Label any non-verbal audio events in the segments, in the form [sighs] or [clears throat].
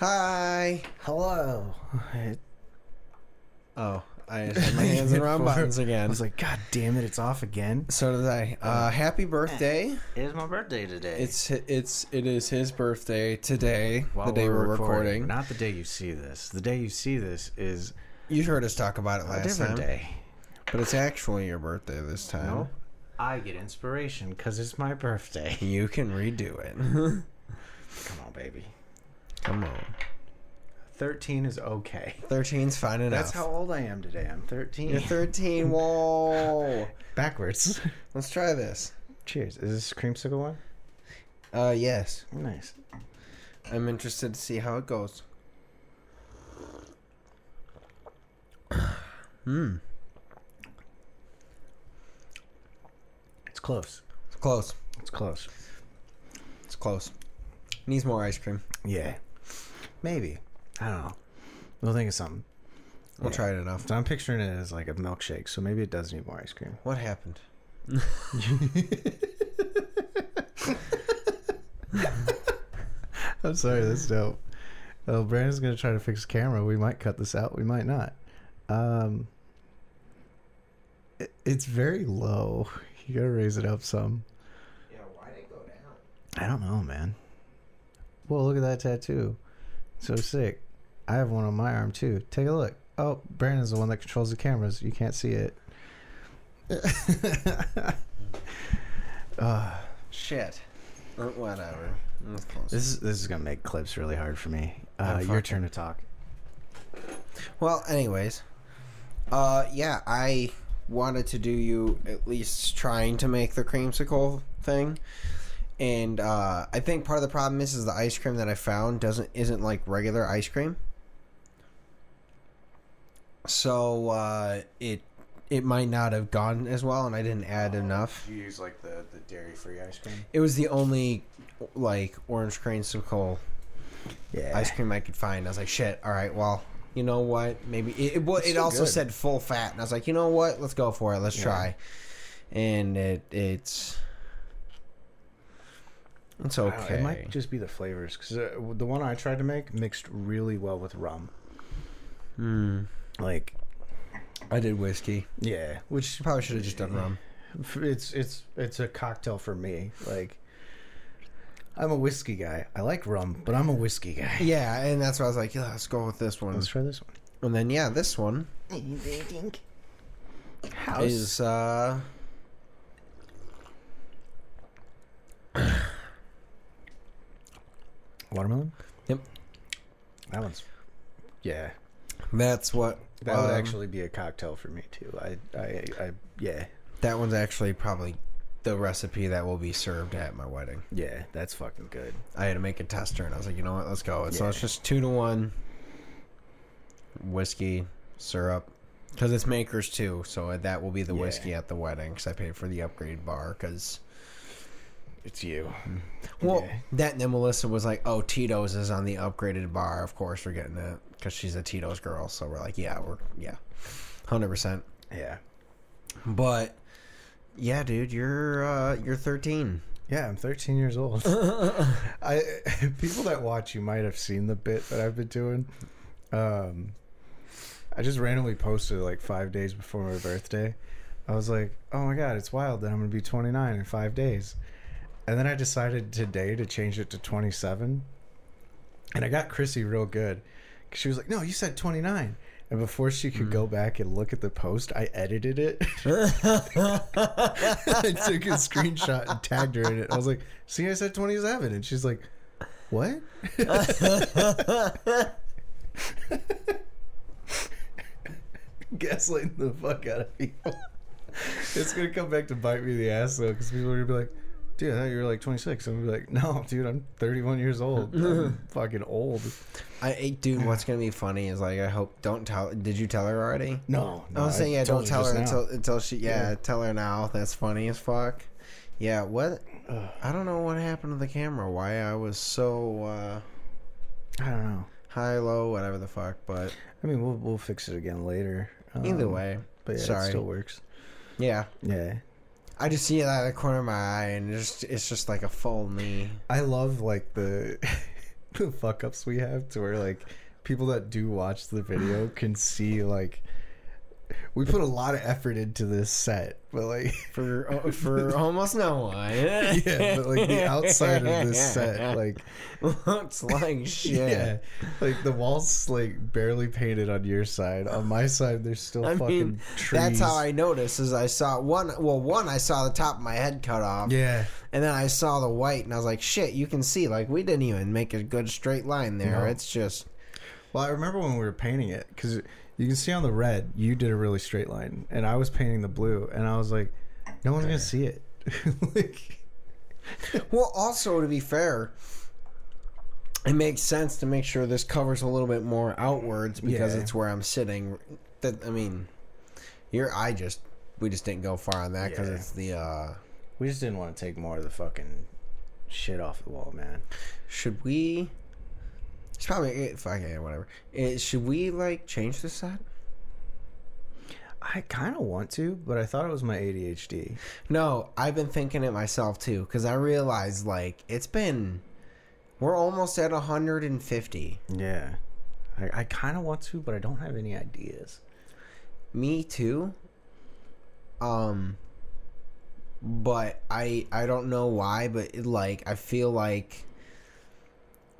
Hi. Hello. Oh, I just [laughs] had my hands in the wrong buttons I again. was like, God damn it, it's off again. So did I. Uh, happy birthday! It is my birthday today. It's it's it is his birthday today. While the day we're, recording. Not the day you see this. The day you see this is You heard us talk about it a last different time, day. but it's actually your birthday this time. No, I get inspiration because it's my birthday. You can redo it. [laughs] Come on, baby. Come on. Thirteen is okay. 13's fine enough. That's how old I am today. I'm thirteen. You're 13. Whoa. [laughs] Backwards. Let's try this. Cheers. Is this creamsicle one? Uh, yes. Nice. I'm interested to see how it goes. [clears throat] Hmm. It's close. It's close. It's close. It's close. Needs more ice cream. Yeah. Maybe. I don't know. We'll think of something. We'll Yeah. try it enough. So I'm picturing it as like a milkshake, so maybe it does need more ice cream. What happened? [laughs] I'm sorry, that's dope. Oh, Brandon's gonna try to fix the camera. We might cut this out. We might not. Um, it, it's very low. [laughs] You gotta raise it up some. Yeah, why'd it go down? I don't know, man. Well, look at that tattoo. So sick. I have one on my arm too. Take a look. Oh, Brandon's the one that controls the cameras. You can't see it. [laughs] uh, Shit. Or whatever. This is this is gonna make clips really hard for me. Uh, your turn to talk. Well, anyways, uh, yeah, I wanted to do you at least trying to make the creamsicle thing, and uh, I think part of the problem is is the ice cream that I found doesn't isn't like regular ice cream, so uh, it it might not have gone as well, and I didn't add enough. You use like the the dairy free ice cream. It was the only like orange creamsicle Yeah. ice cream I could find. I was like, shit. All right, well, you know what? Maybe it. It, well, it also good. said full fat, and I was like, you know what? Let's go for it. Let's Yeah. try. And it it's it's I don't okay. It might just be the flavors because uh, the one I tried to make mixed really well with rum. Hmm. Like, I did whiskey. yeah, which Probably should have just done rum. it's it's it's a cocktail for me. Like, I'm a whiskey guy. I like rum, but I'm a whiskey guy. Yeah, and that's why I was like, yeah, let's go with this one. Let's try this one. And then yeah, this one [laughs] House. is uh [clears throat] watermelon. Yep. That one's. Yeah, that's what that would um, actually be a cocktail for me too. I I I yeah that one's actually probably the recipe that will be served at my wedding. yeah that's fucking good. I had to make a tester, and I was like, you know what? Let's go. So Yeah. it's just two to one whiskey syrup because it's makers too. So that will be the Yeah. whiskey at the wedding because I paid for the upgraded bar. Because It's you. well, Yeah. that and then Melissa was like, "Oh, Tito's is on the upgraded bar. Of course, we're getting it because she's a Tito's girl." So we're like, "Yeah, we're yeah, hundred percent." Yeah. But yeah, dude, you're uh, you're thirteen. Yeah, I'm 13 years old. [laughs] I [laughs] people that watch you might have seen the bit that I've been doing. Um, I just randomly posted like five days before my birthday. I was like, "Oh my god, it's wild that I'm gonna be 29 in five days," and then I decided today to change it to 27. And I got Chrissy real good she was like, "No, you said 29." And before she could hmm. go back and look at the post, I edited it. [laughs] I took a screenshot and tagged her in it. I was like, "See, I said 27," and she's like, "What?" [laughs] Gaslighting the fuck out of people. It's gonna come back to bite me in the ass though, because people are gonna be like, "Dude, I thought you were like 26." I'm be like, [laughs] "No, dude, I'm 31 years old. [laughs] I'm fucking old." I dude, what's gonna be funny is like I hope don't tell. Did you tell her already? No, no I was saying, yeah, don't tell her now. until until she, yeah, Yeah. tell her now. That's funny as fuck. Yeah, what? I don't know what happened to the camera. Why I was so uh, I don't know. high, low, whatever the fuck. But I mean, we'll we'll fix it again later. either Um, way, but yeah, sorry. it still works. yeah, Yeah, I just see it out of the corner of my eye, and it's just, it's just like a full me. I love like the [laughs] fuck ups we have to where like people that do watch the video can see like we put a lot of effort into this set, but like [laughs] for uh, [laughs] for almost no one. [laughs] yeah, but like the outside of this set, like looks like shit. yeah, like the walls like barely painted on your side. On my side, there's still I fucking mean, trees. that's how I noticed. Is I saw one. Well, one I saw the top of my head cut off. Yeah, And then I saw the white, and I was like, "Shit, you can see. Like, we didn't even make a good straight line there. No. It's just, Well, I remember when we were painting it because you can see on the red, you did a really straight line, and I was painting the blue, and I was like, no one's gonna see it. [laughs] like, well. Also, to be fair, it makes sense to make sure this covers a little bit more outwards because Yeah. it's where I'm sitting. That I mean, your eye just we just didn't go far on that because Yeah. it's the. uh we just didn't want to take more of the fucking shit off the wall, man. Should we? It's probably it. Fuck yeah, whatever. Eh, should we like change the set? I kind of want to, but I thought it was my ADHD. No, I've been thinking it myself too because I realized like it's been we're almost at 150. Yeah, I, I kind of want to, but I don't have any ideas. Me too. Um, but I I don't know why, but it, like I feel like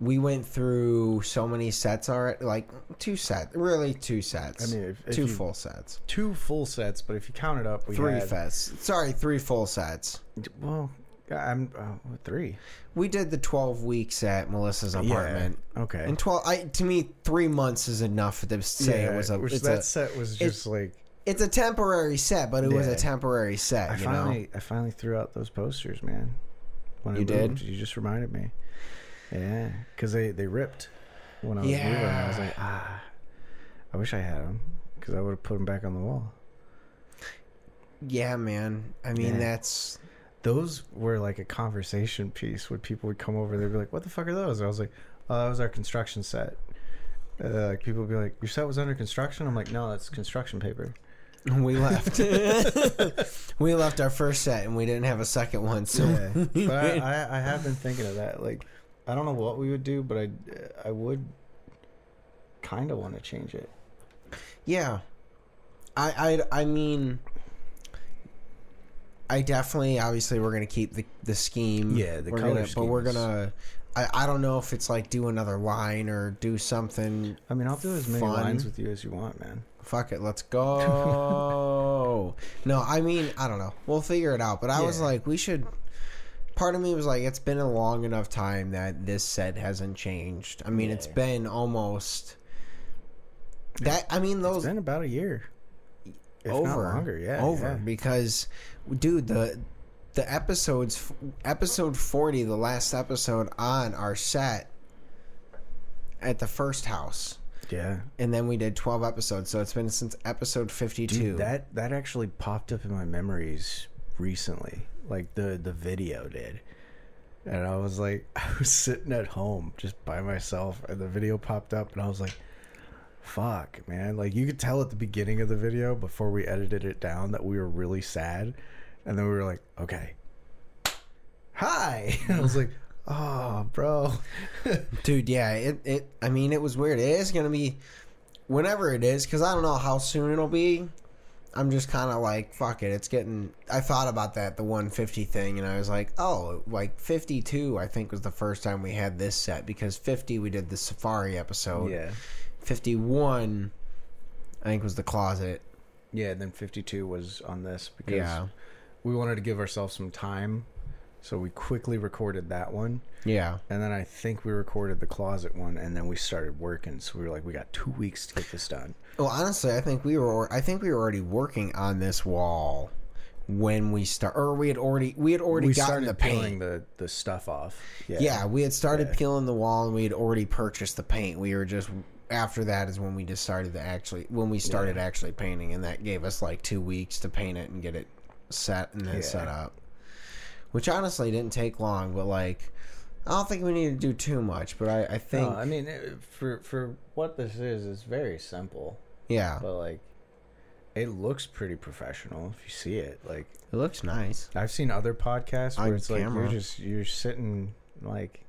we went through so many sets already, like two sets, really two sets. I mean, if- if two you- full sets, Two full sets, but if you count it up, we three had, sets. Sorry, three full sets. Well, I'm uh, three. We did the 12 weeks at Melissa's apartment. Okay. And 12 I to me 3 months is enough to say it was a which that a set was just like it's a temporary set, but it was a temporary set, I you finally know. I finally threw out those posters, man. When You did? moved, You just reminded me. Yeah, because they they ripped when I was moving. I was like, ah, I wish I had them because I would have put them back on the wall. Yeah, man. I mean, Yeah. that's Those were like a conversation piece when people would come over. They'd be like, "What the fuck are those?" And I was like, "Oh, that was our construction set." Uh, like people would be like, "Your set was under construction." I'm like, "No, that's construction paper." [laughs] we left. [laughs] [laughs] we left our first set and we didn't have a second one, so Yeah, but I, I, I have been thinking of that. Like, I don't know what we would do, but I, I would kind of want to change it. Yeah. I I I mean I definitely obviously we're gonna keep the the scheme. Yeah, the we're color gonna, but we're gonna I, I don't know if it's like do another line or do something. I mean, I'll do as many Fun. lines with you as you want, man. Fuck it, let's go. [laughs] no, I mean I don't know. We'll figure it out. But I was like, we should. Part of me was like, it's been a long enough time that this set hasn't changed. I mean, it's been almost. That I mean, those It's been about a year, if over longer. Yeah, over yeah. because dude the the episodes episode 40 the last episode on our set at the first house Yeah, and then we did 12 episodes so it's been since episode 52 dude, that that actually popped up in my memories recently. Like the the video did, and I was like, [laughs] I was sitting at home just by myself, and the video popped up, and I was like. Fuck, man. Like, you could tell at the beginning of the video before we edited it down that we were really sad. And then we were like, okay. Hi. [laughs] And I was like, oh, bro. [laughs] dude yeah it, it i mean it was weird it is gonna be whenever it is because i don't know how soon it'll be i'm just kind of like fuck it it's getting i thought about that the 150 thing and i was like oh like 52 i think was the first time we had this set because 50 we did the safari episode yeah. 51 i think was the closet Yeah, and then 52 was on this because yeah we wanted to give ourselves some time. So we quickly recorded that one. yeah And then I think we recorded the closet one and then we started working. So we were like, we got two weeks to get this done. well honestly i think we were i think we were already working on this wall when we start or we had already we had already we gotten started the paint peeling the, the stuff off. Yeah, yeah we had started Yeah. peeling the wall and we had already purchased the paint. We were just after that is when we decided to actually when we started Yeah. actually painting and that gave us like 2 weeks to paint it and get it set and then set up. Which honestly didn't take long, but like I don't think we need to do too much, but I I think No, I mean, it, for, for what this is, it's very simple. yeah, But like, it looks pretty professional if you see it. Like, it looks nice. I've seen other podcasts where On it's like you're just you're sitting like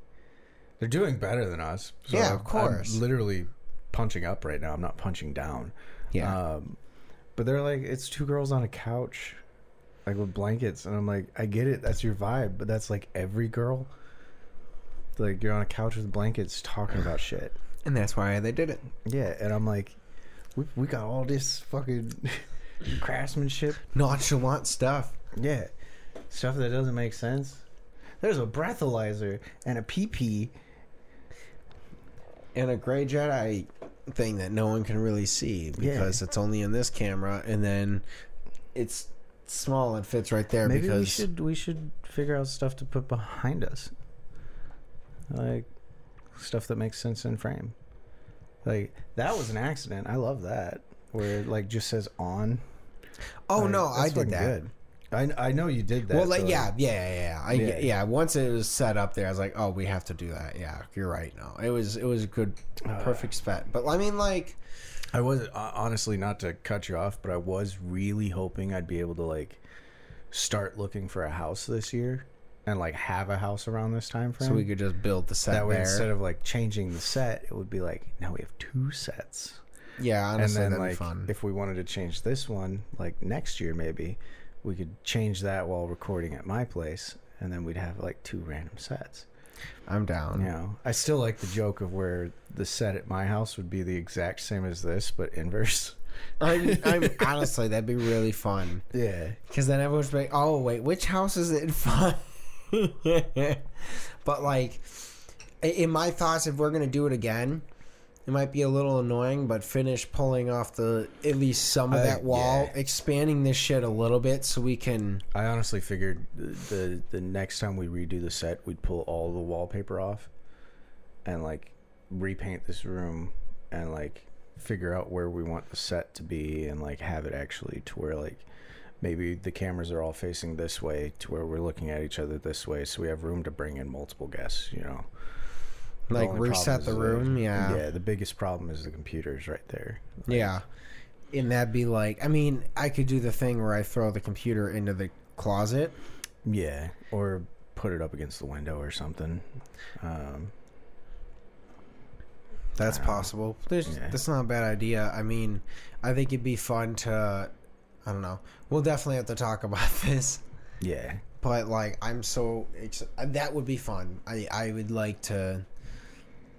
They're doing better than us. So Yeah, of I'm- I'm course. literally punching up right now. I'm not punching down. Yeah. Um, but they're like, it's two girls on a couch, like with blankets, and I'm like, I get it, that's your vibe, but that's like every girl. Like you're on a couch with blankets talking about [sighs] shit. and that's why they did it. Yeah, and I'm like, we we got all this fucking [laughs] craftsmanship. Nonchalant stuff. Yeah, stuff that doesn't make sense. There's a breathalyzer and a PP. and a gray Jedi thing that no one can really see because it's only in this camera, and then it's small and fits right there Maybe because we should we should figure out stuff to put behind us, like stuff that makes sense in frame. Like that was an accident. I love that where it like just says on. Oh Like, no, I did that. I I know you did that. Well, like so, yeah, yeah, yeah, yeah. I, Yeah. yeah. Once it was set up there, I was like, oh, we have to do that. Yeah, you're right. No, it was it was a good, uh, perfect spot. But I mean, like, I was honestly not to cut you off, but I was really hoping I'd be able to like start looking for a house this year and like have a house around this time frame. so we could just build the set that way there. instead of like changing the set, it would be like now we have two sets. yeah, honestly, and then that'd like be fun. if we wanted to change this one like next year maybe we could change that while recording at my place and then we'd have like two random sets I'm down. you know i still like the joke of where the set at my house would be the exact same as this but inverse I'm, [laughs] I'm honestly, that'd be really fun. yeah Because then everyone's like, oh, wait, which house is it fun? [laughs] but, like, in my thoughts, if we're going to do it again, it might be a little annoying, but finish pulling off the at least some of that wall, yeah. expanding this shit a little bit so we can. i honestly figured the, the the next time we redo the set we'd pull all the wallpaper off and like repaint this room and like figure out where we want the set to be and like have it actually to where like maybe the cameras are all facing this way to where we're looking at each other this way so we have room to bring in multiple guests you know Like, reset the room, yeah. yeah the biggest problem is the computers right there Yeah. And that'd be like, I mean, I could do the thing where I throw the computer into the closet. yeah or put it up against the window or something um That's I don't know. possible. There's, Yeah. That's not a bad idea. I mean, I think it'd be fun to. I don't know. We'll definitely have to talk [laughs] about this. yeah But like, I'm so ex- that would be fun. I I would like to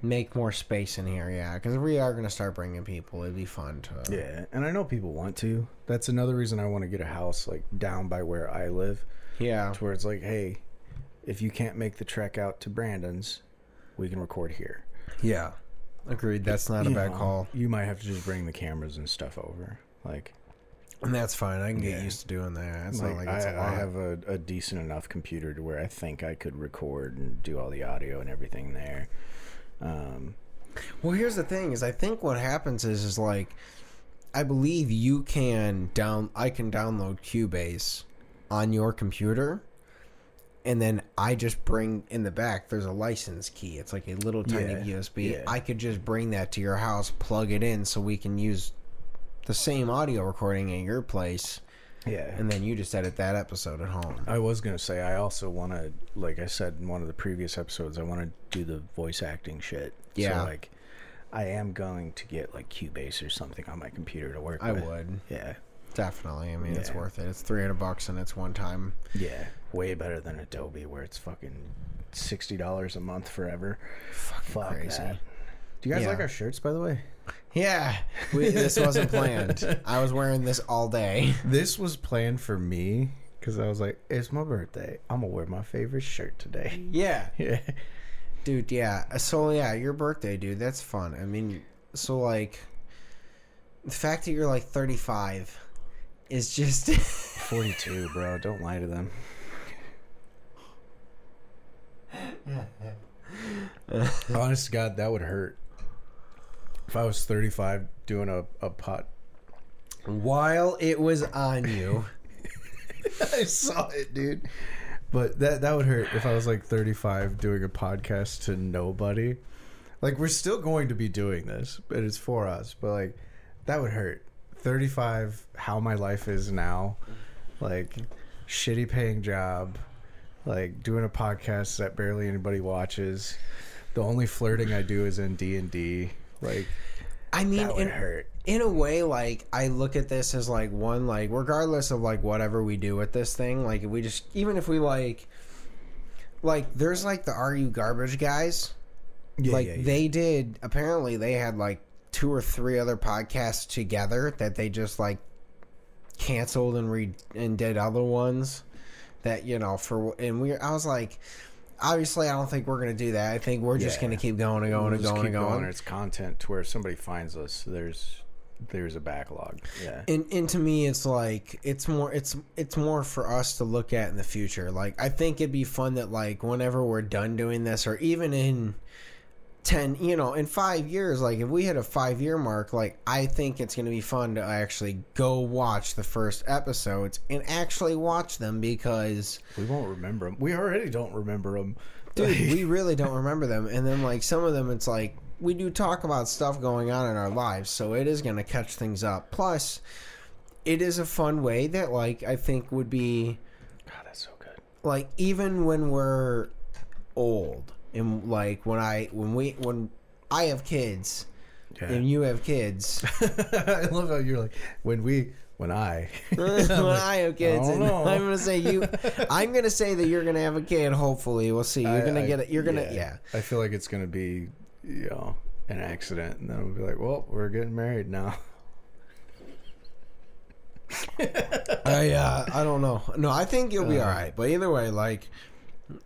make more space in here. Yeah, because we are gonna start bringing people. It'd be fun to. Yeah, and I know people want to. That's another reason I want to get a house like down by where I live, Yeah. to where it's like, hey, if you can't make the trek out to Brandon's, we can record here. Yeah. Agreed. That's not a bad know, call, You might have to just bring the cameras and stuff over. Like, and that's fine. I can get Yeah. used to doing that. It's like, not like it's a I. I have a, a decent enough computer to where I think I could record and do all the audio and everything there. Um, Well, here's the thing: is I think what happens is is like, I believe you can down. I can download Cubase on your computer, and then I just bring in the back. There's a license key. It's like a little tiny Yeah, USB. yeah. I could just bring that to your house, plug it in, so we can use the same audio recording at your place, yeah. and then you just edit that episode at home. I was gonna say I also want to, like I said in one of the previous episodes, I want to do the voice acting shit. Yeah. So like, I am going to get like Cubase or something on my computer to work. I with. would Yeah. definitely. I mean, it's worth it. It's three hundred bucks, and it's one time. Yeah. Way better than Adobe, where it's fucking sixty dollars a month forever. Fucking Fuck crazy. that. Do you guys Yeah. like our shirts, by the way? Yeah, [laughs] we, this wasn't planned. I was wearing this all day. [laughs] This was planned for me because I was like, it's my birthday. I'm gonna wear my favorite shirt today. Yeah, [laughs] Yeah. dude. Yeah. Uh, so yeah, your birthday, dude. That's fun. I mean, so like, the fact that you're like 35 is just. 42, bro. Don't lie to them. Honest to God, that would hurt. If I was 35 doing a, a pot. While it was on you, [laughs] I saw it, dude. But that that would hurt if I was like 35 doing a podcast to nobody. Like we're still going to be doing this, but it's for us. But like that would hurt. 35 how my life is now. Like shitty paying job. Like doing a podcast that barely anybody watches. The only flirting I do is in D and D. Like I mean, that would in, hurt. in a way, like I look at this as like one, like regardless of like whatever we do with this thing, like if we just even if we like, like there's like the Are You Garbage guys, Yeah, like yeah, yeah. they did. Apparently, they had like two or three other podcasts together that they just like canceled and re and did other ones that you know for and we. I was like. Obviously, I don't think we're gonna do that. I think we're just Yeah. gonna keep going and going We'll and going and keep going. It's content to where somebody finds us. There's there's a backlog. Yeah. and and to me it's like it's more it's it's more for us to look at in the future like i think it'd be fun that like whenever we're done doing this or even in 10 you know in five years like if we hit a five year mark like i think it's going to be fun to actually go watch the first episodes and actually watch them because we won't remember them. We already don't remember them. dude we [laughs] really don't remember them and then like some of them it's like we do talk about stuff going on in our lives so it is going to catch things up plus it is a fun way that like i think would be God, that's so good. like even when we're old and like when i when we when i have kids Yeah. and you have kids [laughs] I love how you're like when we when I [laughs] when i have kids I. I'm gonna say you [laughs] i'm gonna say that you're gonna have a kid hopefully we'll see you're I- gonna I- get it you're gonna yeah. I feel like it's gonna be you know an accident, and then we'll be like, well, we're getting married now. I uh, I don't know. No, I think you'll be Uh. all right. But either way, like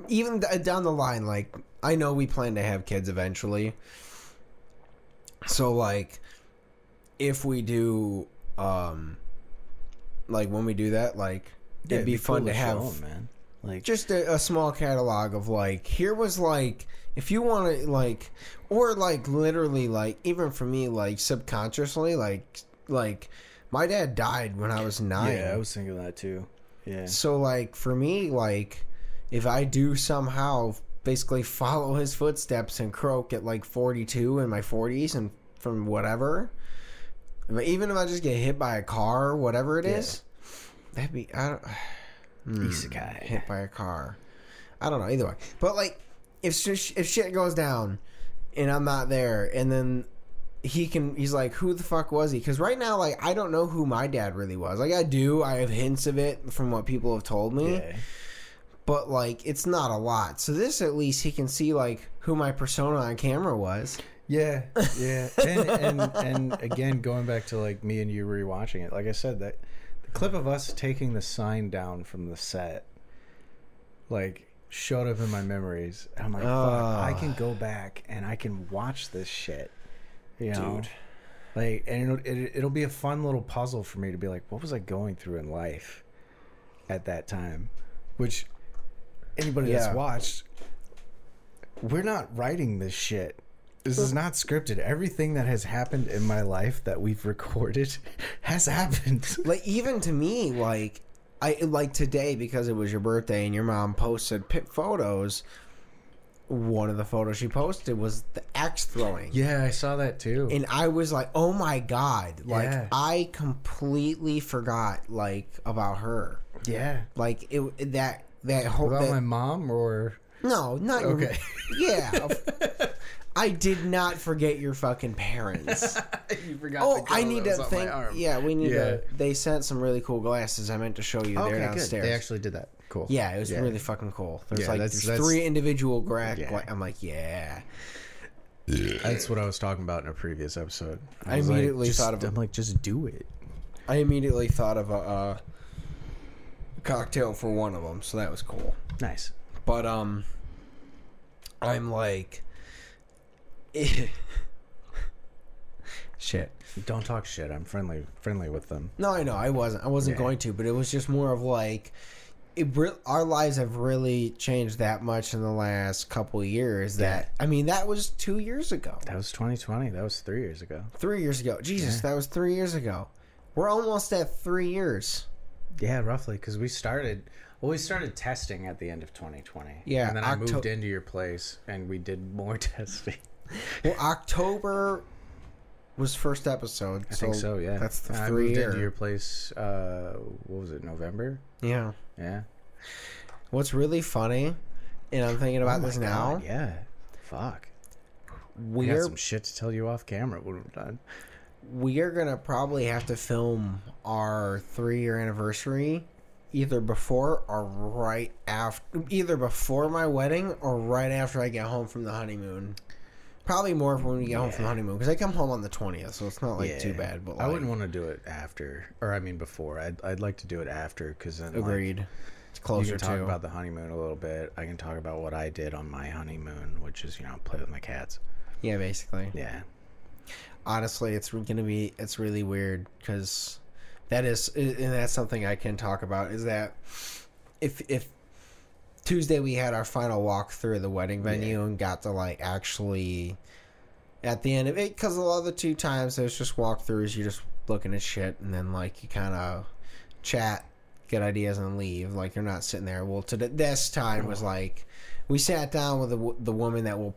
even down the line, like I know we plan to have kids eventually. So like if we do um like when we do that, like it'd be, fun cool to have man. Like just a, a small catalog of like here was like if you want to like or like literally like even for me like subconsciously like like my dad died when I was nine. yeah, I was thinking of that too. Yeah, So like for me, like if I do somehow basically follow his footsteps and croak at like 42 in my 40s and from whatever, but even if I just get hit by a car, whatever it is, that'd be I don't Hmm, Isekai. hit by a car. I don't know either way, but like if sh- if shit goes down and I'm not there, and then he can he's like who the fuck was he? Because right now like i don't know who my dad really was. Like i do. I have hints of it from what people have told me. Yeah. But like it's not a lot. So this at least he can see like who my persona on camera was. Yeah, [laughs] yeah, and, and and again, going back to like me and you rewatching it, like I said, that the clip of us taking the sign down from the set, like showed up in my memories. I'm like, fuck, I can go back and I can watch this shit, you know, Dude. like, and it'll it, it'll be a fun little puzzle for me to be like, what was I going through in life at that time, which anybody Yeah. that's watched, we're not writing this shit. This is not scripted. Everything that has happened in my life that we've [laughs] recorded has happened. like even to me like i like today because it was your birthday and your mom posted pi photos one of the photos she posted was the axe throwing Yeah, I saw that too. and I was like, "Oh my god!" Like Yeah. I completely forgot like about her. yeah. Like it that that whole About that, my mom or no, not your- Okay. yeah. [laughs] I did not forget your fucking parents. [laughs] you forgot oh, I need to think. Yeah, we need Yeah. to. They sent some really cool glasses. I meant to show you. They're downstairs. They actually did that. Cool. yeah, it was Yeah. really fucking cool. There's Yeah, like that's- there's that's- three individual gra- Yeah. gla- I'm like, yeah. That's what I was talking about in a previous episode. I was like, immediately just- thought of- I'm like, just do it. I immediately thought of a, uh cocktail for one of them, so that was cool. Nice. But um, I'm like, [laughs] shit. Don't talk shit. I'm friendly, friendly with them. No, I know I wasn't. I wasn't Yeah. going to, but it was just more of like, it, re- our lives have really changed that much in the last couple years. That I mean, that was two years ago, That was 2020. That was three years ago. three years ago. Jesus, that was three years ago. We're almost at three years. Yeah, roughly, because we started. Well, we started testing at the end of 2020. Yeah, and then I moved into your place, and we did more [laughs] testing. Well, October was first episode. I think so. Yeah, that's the And I three moved year. into your place. Uh, what was it? November. Yeah. Yeah. What's really funny, and I'm thinking about Oh this now. God, Yeah. Fuck. I got some shit to tell you off camera when we're done. We're gonna probably have to film our three year anniversary either before or right after either before my wedding or right after I get home from the honeymoon. Probably more when we get home from the honeymoon because I come home on the twentieth, so it's not like too bad. But I wouldn't want to do it after, or I mean before. I'd I'd like to do it after because then like, agreed. It's you closer can talk to about the honeymoon a little bit. I can talk about what I did on my honeymoon, which is you know play with my cats. yeah, basically. Yeah, honestly it's gonna be it's really weird because that is and that's something i can talk about is that if if tuesday we had our final walk through the wedding venue and got to like actually at the end of it because a lot of the two times there's just walkthroughs you're just looking at shit and then like you kind of chat get ideas and leave. Like you're not sitting there. Well to this time was mm-hmm. like we sat down with the, the woman that will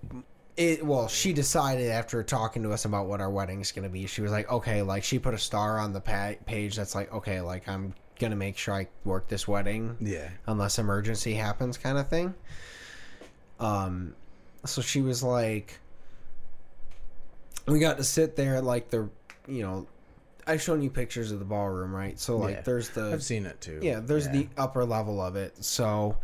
it well she decided after talking to us about what our wedding's gonna be she was like okay like she put a star on the pa- page that's like okay like i'm gonna make sure i work this wedding yeah. unless emergency happens kind of thing um so she was like we got to sit there at like the you know i've shown you pictures of the ballroom right so like Yeah. there's the I've seen it too. yeah there's the upper level of it so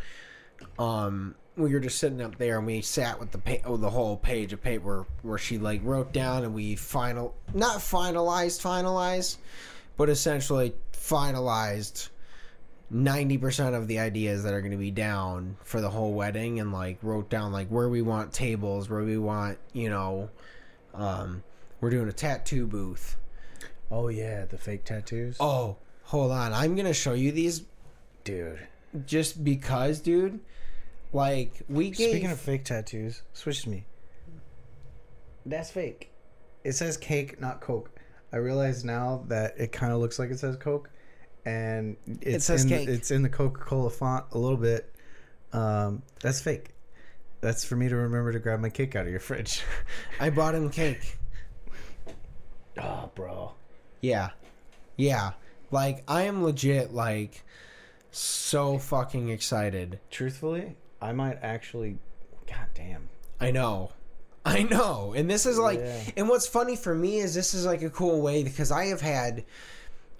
um we were just sitting up there and we sat with the pa- oh, the whole page of paper where she like wrote down and we final not finalized finalized but essentially finalized 90% of the ideas that are going to be down for the whole wedding and like wrote down like where we want tables where we want you know um we're doing a tattoo booth Oh yeah, the fake tattoos. oh hold on i'm going to show you these dude. just because, dude. Like we gave. Speaking of fake tattoos, switch to me. That's fake. It says cake, not Coke. I realize now that it kind of looks like it says Coke, and it's says in, cake. It's in the Coca Cola font a little bit. Um, that's fake. That's for me to remember to grab my cake out of your fridge. [laughs] I bought him cake. oh, [laughs] bro. Yeah, yeah. Like I am legit. Like so fucking excited. Truthfully, I might actually. God damn. I know. I know. And this is like Yeah. and what's funny for me is this is like a cool way because I have had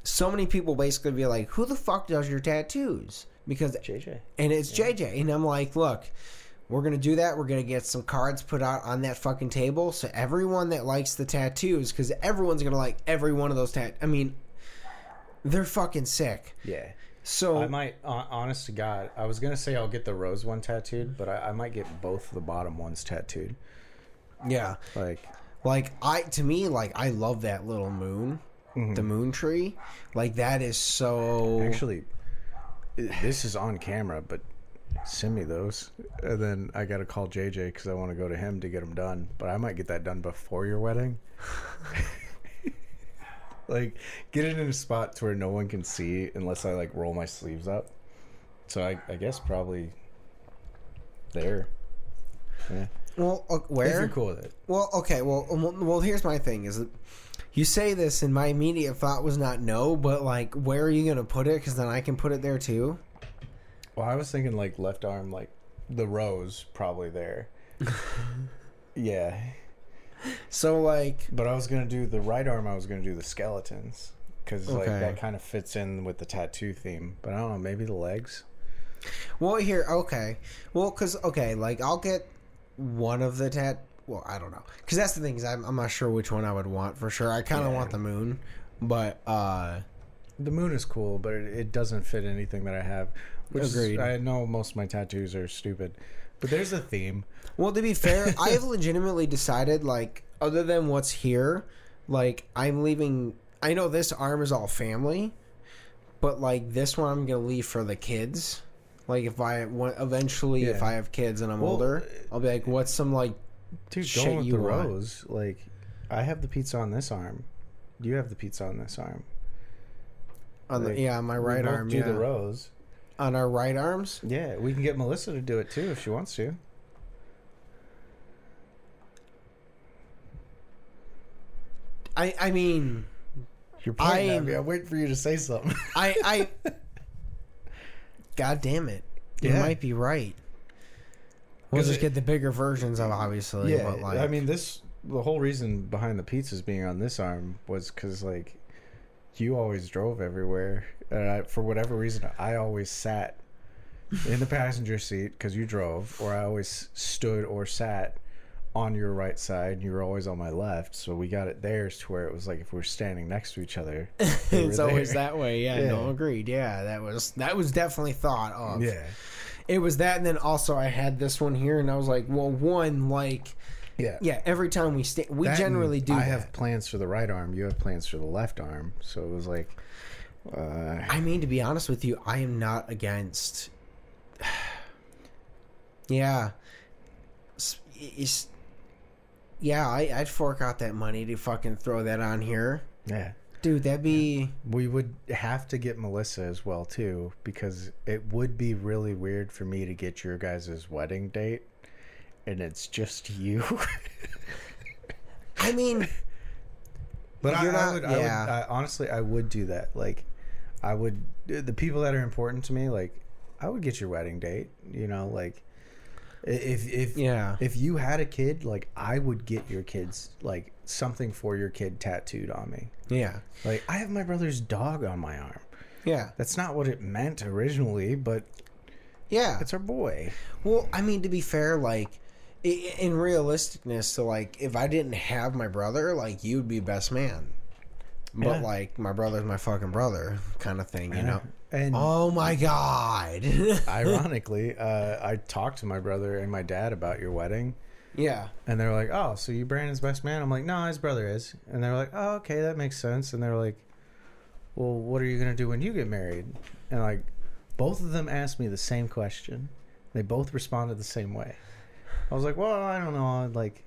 so many people basically be like, "Who the fuck does your tattoos?" Because JJ. and it's JJ and I'm like, "Look, we're going to do that. We're going to get some cards put out on that fucking table so everyone that likes the tattoos cuz everyone's going to like every one of those tat I mean, they're fucking sick. Yeah. So I might, hon- honest to God, I was gonna say I'll get the rose one tattooed, but I, I might get both the bottom ones tattooed. yeah. Like, Like I to me like I love that little moon. The mm-hmm. moon tree. Like that is so actually, this is on camera, but send me those, and then I gotta call JJ because I want to go to him to get them done. But I might get that done before your wedding. [laughs] like, get it in a spot to where no one can see unless I like roll my sleeves up. So I, I guess probably there. Yeah. well uh, If where you're cool with it. Well, okay. Well, um, well, well, here's my thing: is that you say this, and my immediate thought was not no, but like, where are you gonna put it? Because then I can put it there too. Well, I was thinking like left arm, like the rose probably there. [laughs] yeah, So like, but I was gonna do the right arm. I was gonna do the skeletons because like that kind of fits in with the tattoo theme. But I don't know, maybe the legs. well, here, okay. Well, because okay, like I'll get one of the tat. Well, I don't know, because that's the thing is I'm, I'm not sure which one I would want for sure. I kind of Yeah. want the moon, but uh, The moon is cool, but it, it doesn't fit anything that I have. Which is- I know most of my tattoos are stupid, but there's a theme. Well, to be fair, I have [laughs] legitimately decided, like, other than what's here, like, I'm leaving. I know this arm is all family, but, like, this one I'm going to leave for the kids. Like, if I want, eventually, if I have kids and I'm Well, older, uh, I'll be like, what's some, like, Dude, Shit going with you the want. rose, like I have the pizza on this arm. You have the pizza on this arm. on the, yeah, my right arm, Do yeah. the rose. On our right arms? Yeah, we can get Melissa to do it too if she wants to. I, I mean, You're pointing at I'm, me. I'm waiting for you to say something. [laughs] I, I, [laughs] God damn it. You Yeah. might be right. We'll just it- get the bigger versions of obviously, yeah, but like, I mean this the whole reason behind the pizzas being on this arm was because like you always drove everywhere, and I, for whatever reason, I always sat in the passenger seat because you drove, or I always stood or sat on your right side. and You were always on my left, so we got it theirs to where it was like if we were standing next to each other. [laughs] it's always that way. Yeah, Yeah. no, agreed. Yeah, that was that was definitely thought of. Yeah, It was that, and then also I had this one here, and I was like, well, one, like, yeah, yeah, every time we stand, we That generally do. I that. have plans for the right arm. You have plans for the left arm. So it was like, uh, I mean, to be honest with you, I am not against. [sighs] yeah, it's, yeah, I, I'd fork out that money to fucking throw that on here, yeah. dude. That'd be We would have to get Melissa as well too, because it would be really weird for me to get your guys' wedding date, and it's just you. I mean, but I, You're I not- would, I would. I, honestly, I would do that. Like, I would the people that are important to me. Like, I would get your wedding date. You know, like if if yeah, if you had a kid, like I would get your kids like something for your kid tattooed on me. yeah, Like I have my brother's dog on my arm. yeah, That's not what it meant originally, but yeah. it's our boy. Well, I mean, to be fair, like i- in realisticness, so like if I didn't have my brother, like you'd be best man. But Yeah. like my brother's my fucking brother, kind of thing, you know. And Oh my god. [laughs] ironically, uh, I talked to my brother and my dad about your wedding, yeah. and they're like, "Oh, so you Brandon's best man?" I'm like, "No, his brother is." And they're like, "Oh, okay, that makes sense." And they're like, "Well, what are you gonna do when you get married?" And like, both of them asked me the same question. They both responded the same way. I was like, "Well, I don't know. Like,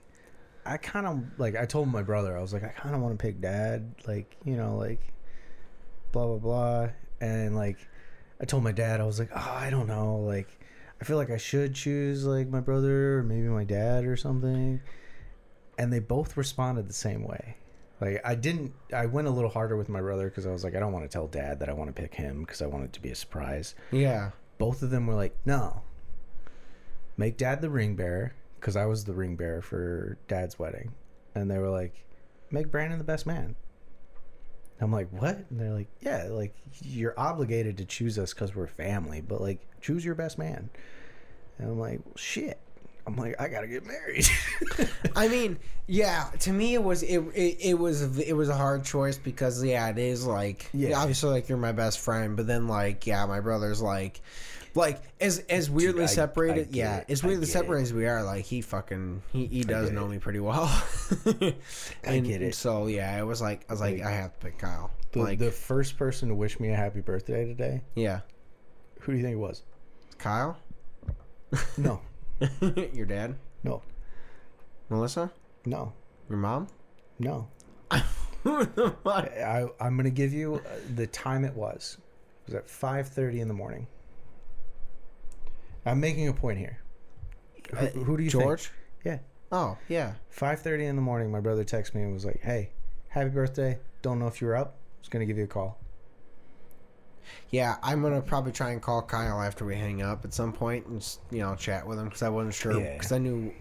I kind of like I told my brother I was like I kind of want to pick dad. Like, you know, like blah blah blah." And like, I told my dad I was like, "Oh, I don't know. Like." I feel like I should choose like my brother or maybe my dad or something. And they both responded the same way. Like I didn't I went a little harder with my brother cuz I was like I don't want to tell dad that I want to pick him cuz I want it to be a surprise. Yeah. Both of them were like, "No. Make dad the ring bearer cuz I was the ring bearer for dad's wedding." And they were like, "Make Brandon the best man." I'm like, "What?" And they're like, "Yeah, like you're obligated to choose us cuz we're family, but like choose your best man." And I'm like, well, "Shit." I'm like, "I got to get married." [laughs] I mean, yeah. To me, it was it, it it was it was a hard choice because yeah, it is like Yeah. obviously like you're my best friend, but then like yeah, my brother's like like as as weirdly I- as I yeah, it. as weirdly separated as we are, like he fucking he, he does know it. me pretty well. [laughs] I get it. So yeah, it was like I was like, Like, I have to pick Kyle. the, like the first person to wish me a happy birthday today, yeah, who do you think it was? Kyle, No. [laughs] [laughs] your dad, No. Melissa, No. your mom. No. I, I'm going to give you uh, the time it was. It was at 5.30 in the morning. I'm making a point here. Who, Uh, who do you George? think? Yeah. Oh yeah. 5.30 in the morning, my brother texted me and was like, hey, happy birthday. Don't know if you were up. I was going to give you a call. Yeah, I'm gonna probably try and call Kyle after we hang up at some point and just, you know chat with him because I wasn't sure Yeah. because I knew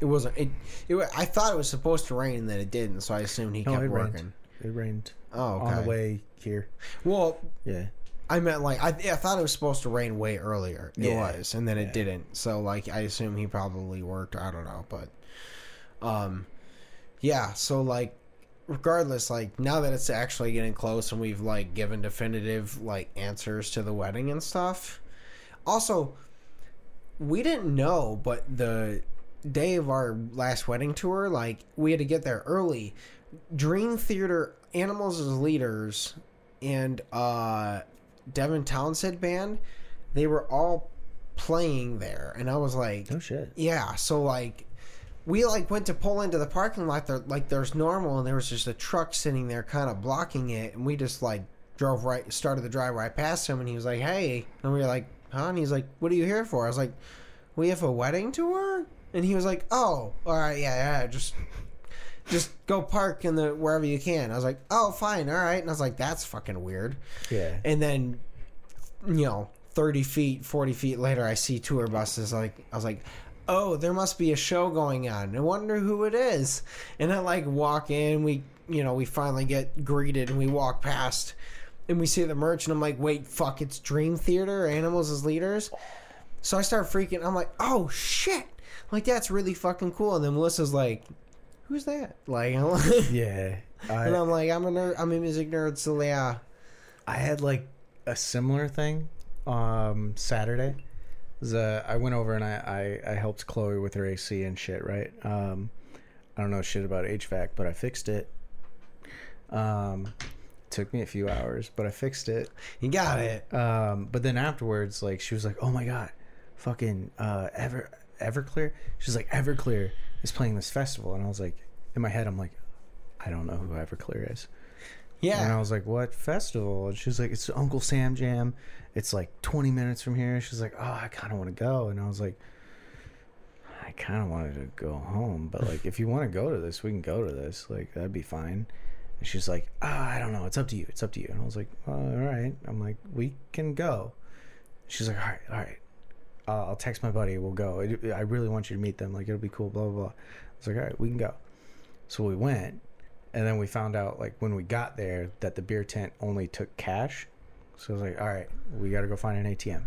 it wasn't it, it. I thought it was supposed to rain and then it didn't, so I assumed he No, kept it rained. working. It rained Oh, okay. on the way here. Well, Yeah. I meant like I, I thought it was supposed to rain way earlier. It Yeah. was, and then it Yeah. didn't. So like I assume he probably worked. I don't know, but um, yeah. So like, regardless, like now that it's actually getting close and we've like given definitive like answers to the wedding and stuff. Also, we didn't know, but the day of our last wedding tour, like we had to get there early. Dream Theater, Animals as Leaders, and uh, Devin Townsend band, they were all playing there, and I was like, No shit. yeah. So like, we like went to pull into the parking lot there, like there's normal, and there was just a truck sitting there, kind of blocking it, and we just like drove right, started the drive right past him, and he was like, hey, and we were like, huh? And he's like, what are you here for? I was like, we have a wedding tour, and he was like, oh, all right, yeah, yeah, just. Just go park in the wherever you can. I was like, "Oh, fine, all right." And I was like, "That's fucking weird." Yeah. And then, you know, 30 feet, 40 feet later, I see tour buses. Like, I was like, oh, there must be a show going on. I wonder who it is. And I like walk in. We, you know, we finally get greeted and we walk past and we see the merch and I'm like, wait, fuck, it's Dream Theater, Animals as Leaders. So I start freaking. I'm like, oh shit, like that's really fucking cool. And then Melissa's like, who's that? Like, [laughs] Yeah. I, and I'm like, I'm a nerd. I'm a music nerd. So yeah, I had like a similar thing um Saturday. Uh, I went over and I, I I helped Chloe with her AC and shit, right? Um I don't know shit about HVAC, but I fixed it. Um took me a few hours, but I fixed it. you got it. Um but then afterwards like she was like, "Oh my god, fucking uh Ever Everclear." She's like, "Everclear is playing this festival." And I was like in my head I'm like, "I don't know who Everclear is." Yeah. And I was like, "What festival?" And she's like, "It's Uncle Sam Jam. It's like 20 minutes from here." She's like, "Oh, I kind of want to go." And I was like, "I kind of wanted to go home, but like, if you want to go to this, we can go to this. Like, that'd be fine." And she's like, oh, I don't know. It's up to you. It's up to you." And I was like, oh, "All right." I'm like, "We can go." She's like, "All right, all right. Uh, I'll text my buddy. We'll go. I really want you to meet them. Like, it'll be cool." Blah blah blah. I was like, "All right, we can go." So we went, and then we found out like when we got there that the beer tent only took cash. So I was like, all right, we got to go find an ATM.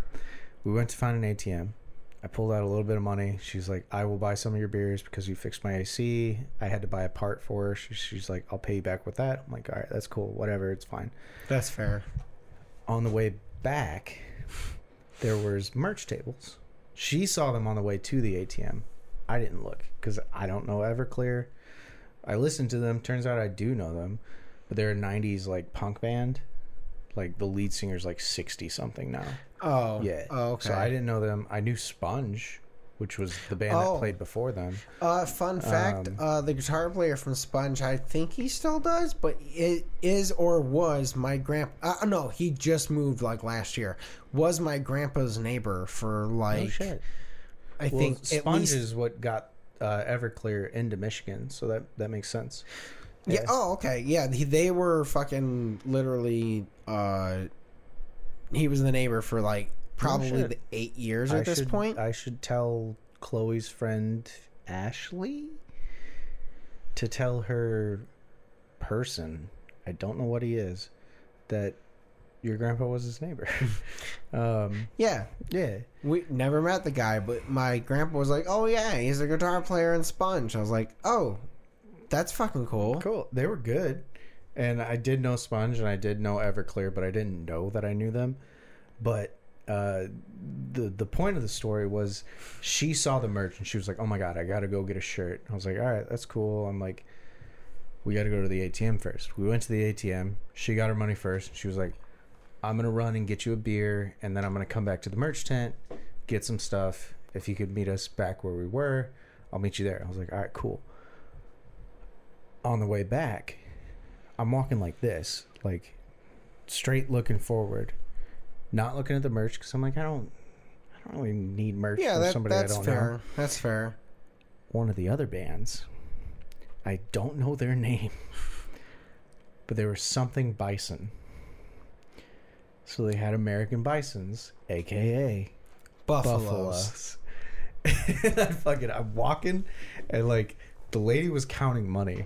We went to find an ATM. I pulled out a little bit of money. She's like, I will buy some of your beers because you fixed my AC. I had to buy a part for her. She, she's like, I'll pay you back with that. I'm like, all right, that's cool. Whatever, it's fine. that's fair. On the way back, there was merch tables. She saw them on the way to the ATM. I didn't look because I don't know Everclear. I listened to them. Turns out I do know them, but they're a '90s like punk band. Like the lead singer's like 60 something now. Oh, Yeah. Oh, okay. So I didn't know them. I knew Sponge, which was the band Oh. that played before them. Uh, fun fact: Um, uh, the guitar player from Sponge, I think he still does, but it is or was my grandpa. Uh, no, he just moved like last year. Was my grandpa's neighbor for like oh shit. I Well, think Sponge least. is what got uh, Everclear into Michigan, so that that makes sense. Yeah. Oh, okay. Yeah, he, they were fucking literally. Uh, he was the neighbor for like probably shit. the eight years I at this should, point. I should tell Chloe's friend Ashley to tell her person. I don't know what he is. That your grandpa was his neighbor. [laughs] um, yeah, yeah. we never met the guy, but my grandpa was like, "Oh yeah, he's a guitar player in Sponge." I was like, "Oh, that's fucking cool." Cool. They were good. And I did know Sponge and I did know Everclear, but I didn't know that I knew them. But uh, the the point of the story was she saw the merch and she was like, "Oh my god, I got to go get a shirt." I was like, "All right, that's cool." I'm like, "We got to go to the ATM first. We went to the ATM. She got her money first. She was like, "I'm to run and get you a beer and then I'm to come back to the merch tent, get some stuff. If you could meet us back where we were, I'll meet you there." I was like, "All right, cool." On the way back, I'm walking like this, like straight looking forward, not looking at the merch because I'm like, I don't, I don't really need merch Yeah, from that, somebody I don't fair. know. That's fair. One of the other bands, I don't know their [laughs] name, but they were something Bison. So they had American Bisons, aka Buffaloes. Buffaloes. [laughs] and I fucking, I'm walking, and like the lady was counting money,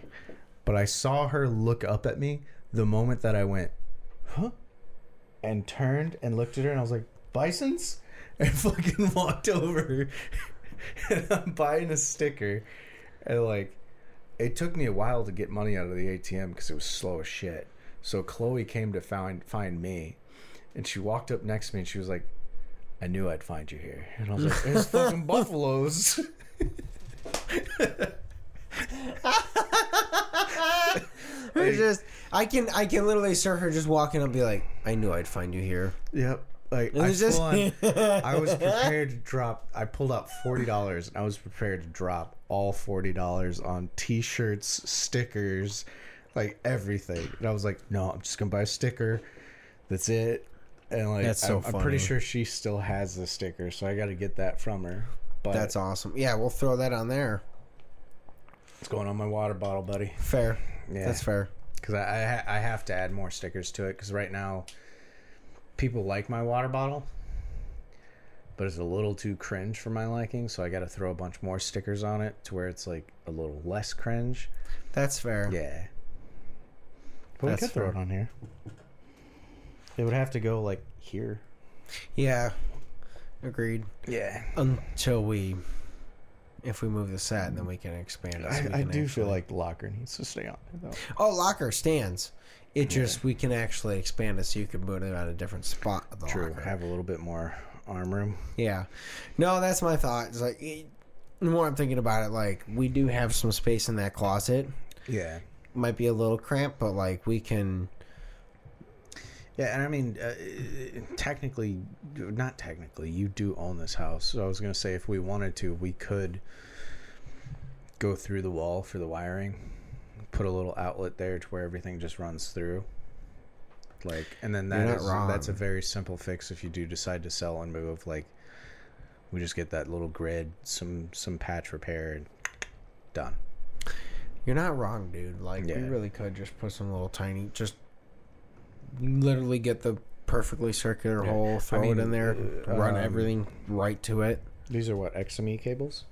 but I saw her look up at me the moment that I went, and turned and looked at her, and I was like, Bisons, [laughs] and fucking [laughs] walked over, [laughs] and I'm buying a sticker, and like, it took me a while to get money out of the ATM because it was slow as shit. So Chloe came to find find me, and she walked up next to me, and she was like. I knew I'd find you here. And I was like, there's fucking buffaloes. It's just I can I can literally start her just walking up and be like, I knew I'd find you here. Yep. Like I, was just on- [laughs] I was prepared to drop. I pulled out forty dollars, and I was prepared to drop all forty dollars on T-shirts, stickers, like everything. And I was like, no, I'm just gonna buy a sticker. That's it. And like, That's so I'm, I'm pretty sure she still has the sticker, so I got to get that from her. But That's awesome. Yeah, we'll throw that on there. it's going on my water bottle, buddy. Fair. Yeah, That's fair. Because I I, I have to add more stickers to it because right now people like my water bottle but it's a little too cringe for my liking. So I got to throw a bunch more stickers on it to where it's like a little less cringe. That's fair. Yeah. But That's we could throw fair. it on here. It would have to go like here. Yeah. Agreed. Yeah. Until we, if we move the set, then we can expand it. so I, I can do feel like the locker needs to stay on there though. Oh, locker stands. It just we can actually expand it so you can put it at a different spot. Of the True. locker. Have a little bit more arm room. Yeah. No, that's my thought. It's like the more I'm thinking about it, like we do have some space in that closet. Yeah. Might be a little cramped, but like we can. Yeah, and I mean, uh, technically, not technically, you do own this house. So I was gonna say, if we wanted to, we could go through the wall for the wiring, put a little outlet there to where everything just runs through. Like, and then that is that's a very simple fix if you do decide to sell and move. Like, we just get that little grid, some some patch repair, and done. You're not wrong, dude. Like we really could just put some little tiny, just literally get the perfectly circular Yeah. hole, throw mean, it in there, uh, run um, everything right to it. These are what XME cables.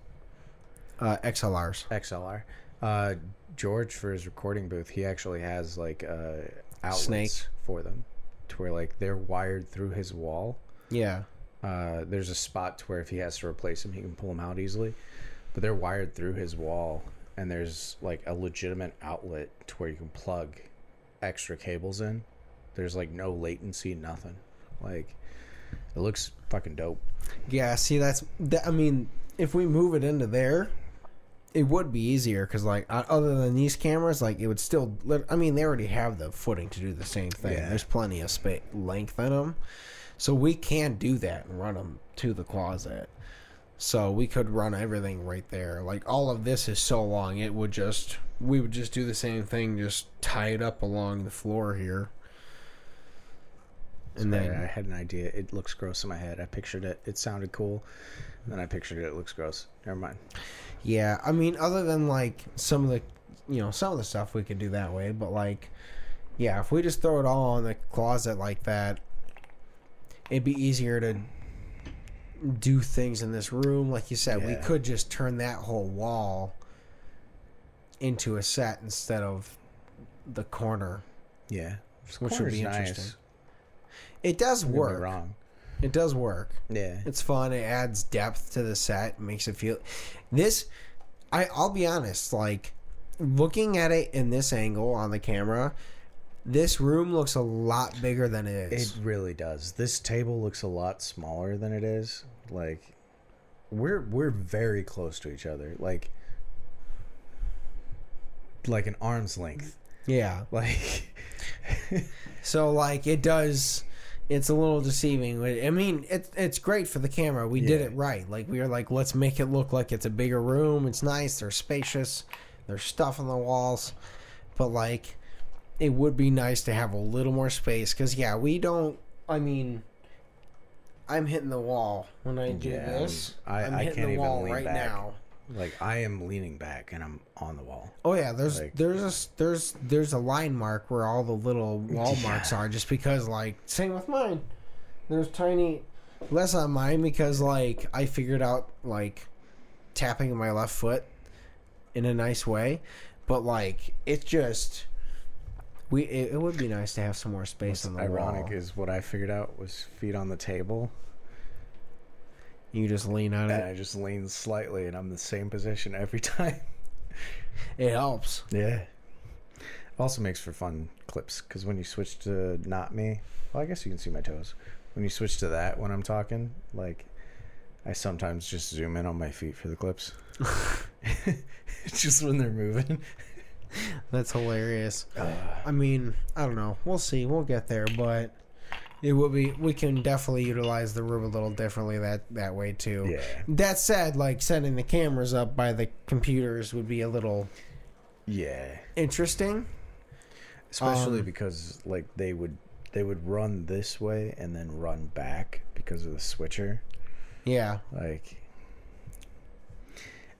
Uh, XLRs. XLR. Uh, George for his recording booth, he actually has like uh, outlets Snake. for them, to where like they're wired through his wall. Yeah. Uh, there's a spot to where if he has to replace them, he can pull them out easily. But they're wired through his wall, and there's like a legitimate outlet to where you can plug extra cables in. There's like no latency, nothing. Like it looks fucking dope. Yeah. See, that's. That, I mean, if we move it into there, it would be easier because, like, uh, other than these cameras, like, it would still. I mean, they already have the footing to do the same thing. Yeah. There's plenty of space length in them, so we can do that and run them to the closet. So we could run everything right there. Like all of this is so long, it would just we would just do the same thing, just tie it up along the floor here. And Sorry, then I had an idea. It looks gross in my head. I pictured it. It sounded cool. Then I pictured it. It looks gross. Never mind. Yeah, I mean, other than like some of the, you know, some of the stuff we could do that way, but like, yeah, if we just throw it all in the closet like that, it'd be easier to do things in this room. Like you said, we could just turn that whole wall into a set instead of the corner. Yeah. Which would be interesting. It does Don't work. wrong. It does work. Yeah. It's fun. It adds depth to the set. Makes it feel. This, I I'll be honest. Like looking at it in this angle on the camera, this room looks a lot bigger than it is. It really does. This table looks a lot smaller than it is. Like we're we're very close to each other. Like like an arm's length. Yeah. [laughs] Like [laughs] So like it does. It's a little deceiving. I mean, it's it's great for the camera. We did it right. Like we were like, let's make it look like it's a bigger room. It's nice. There's spacious. There's stuff on the walls, but like, it would be nice to have a little more space. Cause yeah, we don't. I mean, I'm hitting the wall when I do Yeah, this. I- I'm I hitting can't the even wall right back. now. Like I am leaning back and I'm on the wall. Oh yeah, there's Like- there's a there's there's a line mark where all the little wall [laughs] marks are, just because like same with mine. There's tiny less on mine because like I figured out like tapping my left foot in a nice way, but like it's just we it, it would be nice to have some more space on the Ironic wall. is what I figured out was feet on the table You just lean on and it. I just lean slightly and I'm the same position every [laughs] time. It helps. Yeah. Also makes for fun clips because when you switch to not me, well, I guess you can see my toes. When you switch to that when I'm talking, like, I sometimes just zoom in on my feet for the clips. [laughs] [laughs] just when they're moving. That's hilarious. I mean, I don't know. We'll see. We'll get there, but it will be. We can definitely utilize the room a little differently that that way too. Yeah. That said, like setting the cameras up by the computers would be a little Yeah. interesting. Especially Um, because like they would they would run this way and then run back because of the switcher. Yeah. Like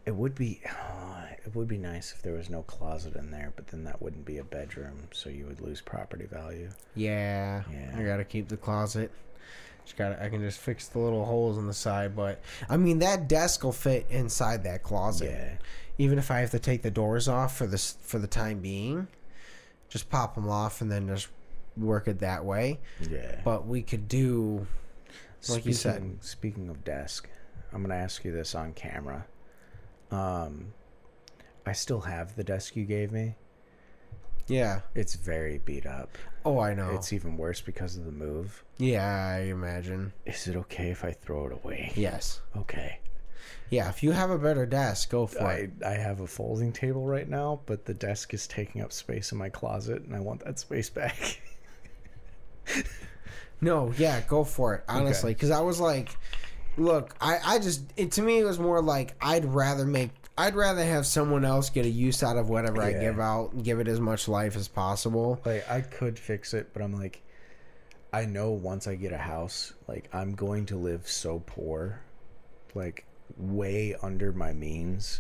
it would be [sighs] it would be nice if there was no closet in there, but then that wouldn't be a bedroom, so you would lose property value. Yeah. Yeah. I gotta keep the closet. Just gotta I can just fix the little holes in the side, but I mean that desk will fit inside that closet. Yeah. Even if I have to take the doors off for this for the time being, just pop them off and then just work it that way. Yeah. But we could do like you said. Speaking- Speaking of desk, I'm gonna ask you this on camera. Um, I still have the desk you gave me. yeah. It's very beat up. Oh, I know. It's even worse because of the move. yeah, I imagine. Is it okay if I throw it away? Yes. Okay. Yeah, if you have a better desk, go for I, it. I have a folding table right now, but the desk is taking up space in my closet, and I want that space [laughs] back. No, yeah, go for it. Honestly, because I was like, look, I, I just it, to me it was more like I'd rather make I'd rather have someone else get a use out of whatever I Yeah. give out and give it as much life as possible. like I could fix it, but I'm like, I know once I get a house, like I'm going to live so poor, like way under my means,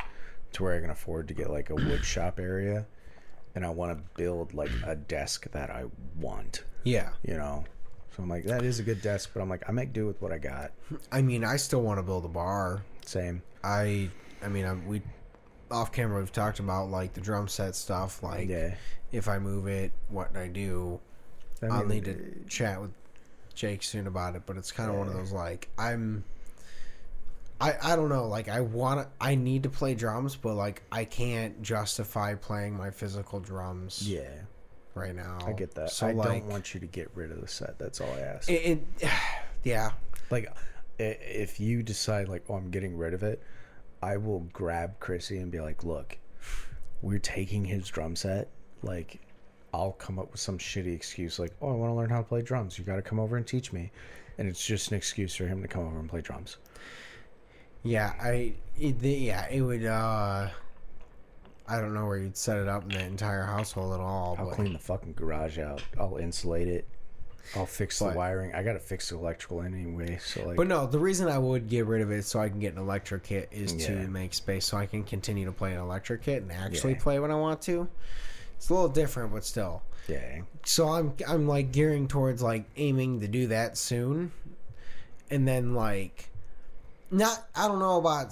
to where I can afford to get like a wood [clears throat] shop area, and I want to build like a desk that I want, Yeah, you know. So I'm like, that is a good desk, but I'm like, I make do with what I got. I mean, I still want to build a bar. Same. I, I mean, I'm, we off camera we've talked about like the drum set stuff. Like, Yeah. if I move it, what I do. I I'll mean, need to chat with Jake soon about it, but it's kind of one of those like I'm. I, I don't know like I want to I need to play drums but like I can't justify playing my physical drums Yeah, right now. I get that. So I like don't want you to get rid of the set. That's all I ask. it, it [sighs] yeah like if you decide like oh i'm getting rid of it i will grab chrissy and be like look we're taking his drum set like i'll come up with some shitty excuse like oh i want to learn how to play drums you got to come over and teach me and it's just an excuse for him to come over and play drums yeah I it, the, yeah it would uh I don't know where you'd set it up in the entire household at all i'll but clean the fucking garage out i'll insulate it i'll fix the But- wiring i gotta fix the electrical anyway so like But no, the reason I would get rid of it so I can get an electric kit is Yeah. to make space so I can continue to play an electric kit and actually Yeah. play when I want to. It's a little different, but still. yeah So I'm I'm like gearing towards like aiming to do that soon, and then like, not I don't know about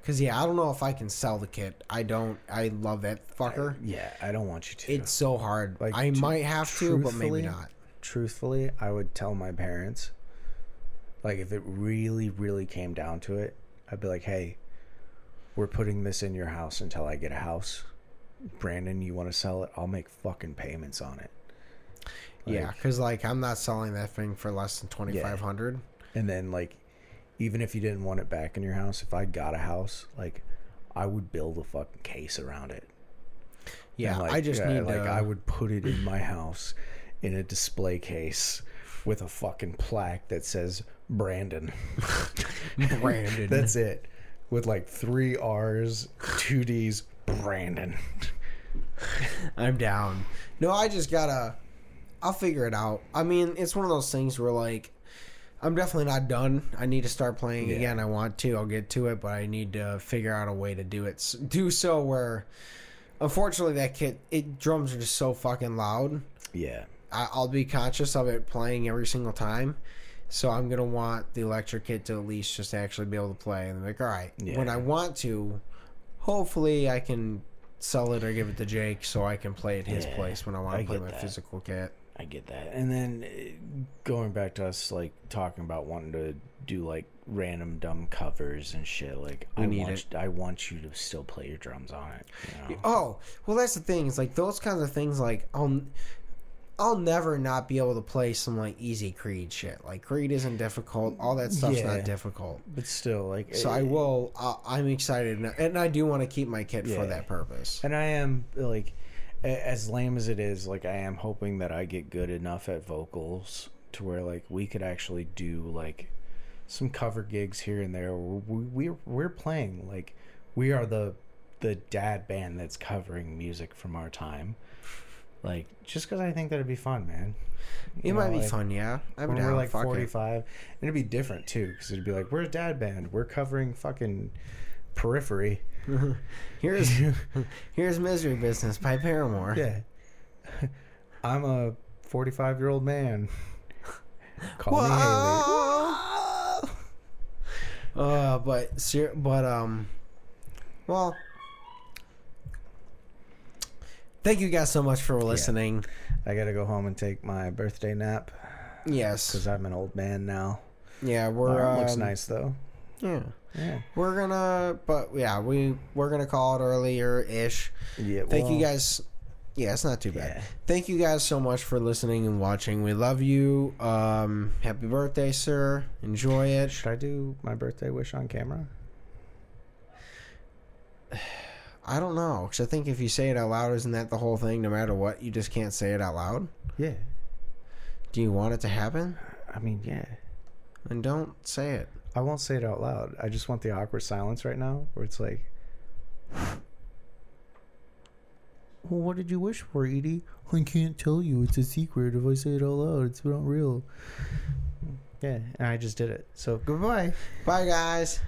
because [sighs] yeah I don't know if I can sell the kit. I don't. I love that fucker. yeah i don't want you to it's so hard. Like, I might have to, but maybe not. truthfully, I would tell my parents, like, if it really, really came down to it, I'd be like, hey, we're putting this in your house until I get a house. Brandon, you want to sell it? I'll make fucking payments on it. yeah, because like I'm not selling that thing for less than twenty five hundred. And then, like, even if you didn't want it back in your house, if I got a house, like, I would build a fucking case around it. Yeah, like, I just yeah, need like to. I would put it in my house in a display case with a fucking plaque that says Brandon. [laughs] Brandon. That's it. With like three R's, two D's, Brandon. [laughs] I'm down. No, I just gotta. I'll figure it out. I mean, it's one of those things where like, I'm definitely not done. I need to start playing Yeah. again. I want to. I'll get to it, but I need to figure out a way to do it. Do so where, unfortunately, that kit it drums are just so fucking loud. Yeah. I, I'll be conscious of it playing every single time. So I'm gonna want the electric kit to at least just actually be able to play and be like, all right, when I want to, hopefully I can sell it or give it to Jake so I can play at his Yeah, place when I want I to play my that. physical kit. I get that. And then uh, going back to us like talking about wanting to do like random dumb covers and shit. Like We I need want I want you to still play your drums on it. You know? Oh, well, that's the thing. Is like those kinds of things. Like I'll, I'll never not be able to play some like easy Creed shit. Like Creed isn't difficult. All that stuff's Yeah. not difficult. But still, like So I eh, will. Uh, I'm excited, and- I do want to keep my kit for that purpose. And I am like, as lame as it is, like I am hoping that I get good enough at vocals to where like we could actually do like some cover gigs here and there. We we're, we're playing like we are the the dad band that's covering music from our time. Like just because I think that'd be fun, man. It You might know, be like, fun, yeah. I'd be When we're like Fuck it. 45, and it'd be different too, because it'd be like, we're a dad band. We're covering fucking periphery. [laughs] Here's [laughs] here's Misery Business by Paramore. Yeah. [laughs] I'm a 45 year old man. Call me Hayley. Whoa! Uh, but ser- but um, well, thank you guys so much for listening. I gotta go home and take my birthday nap Yes, because I'm an old man now. yeah, we're We're looks um, nice though. Yeah, Yeah. we're gonna, but yeah, we we're gonna call it earlier ish. Yeah. Thank you guys. Yeah, it's not too bad. Yeah. Thank you guys so much for listening and watching. We love you. Um, happy birthday, sir. Enjoy it. Should I do my birthday wish on camera? [sighs] I don't know, because I think if you say it out loud, isn't that the whole thing? No matter what, you just can't say it out loud. Yeah. Do you want it to happen? I mean, yeah. And don't say it. I won't say it out loud. I just want the awkward silence right now where it's like, Well, what did you wish for, Edie? I can't tell you. It's a secret. If I say it out loud, it's not real. Yeah, and I just did it. So, goodbye. Bye, guys.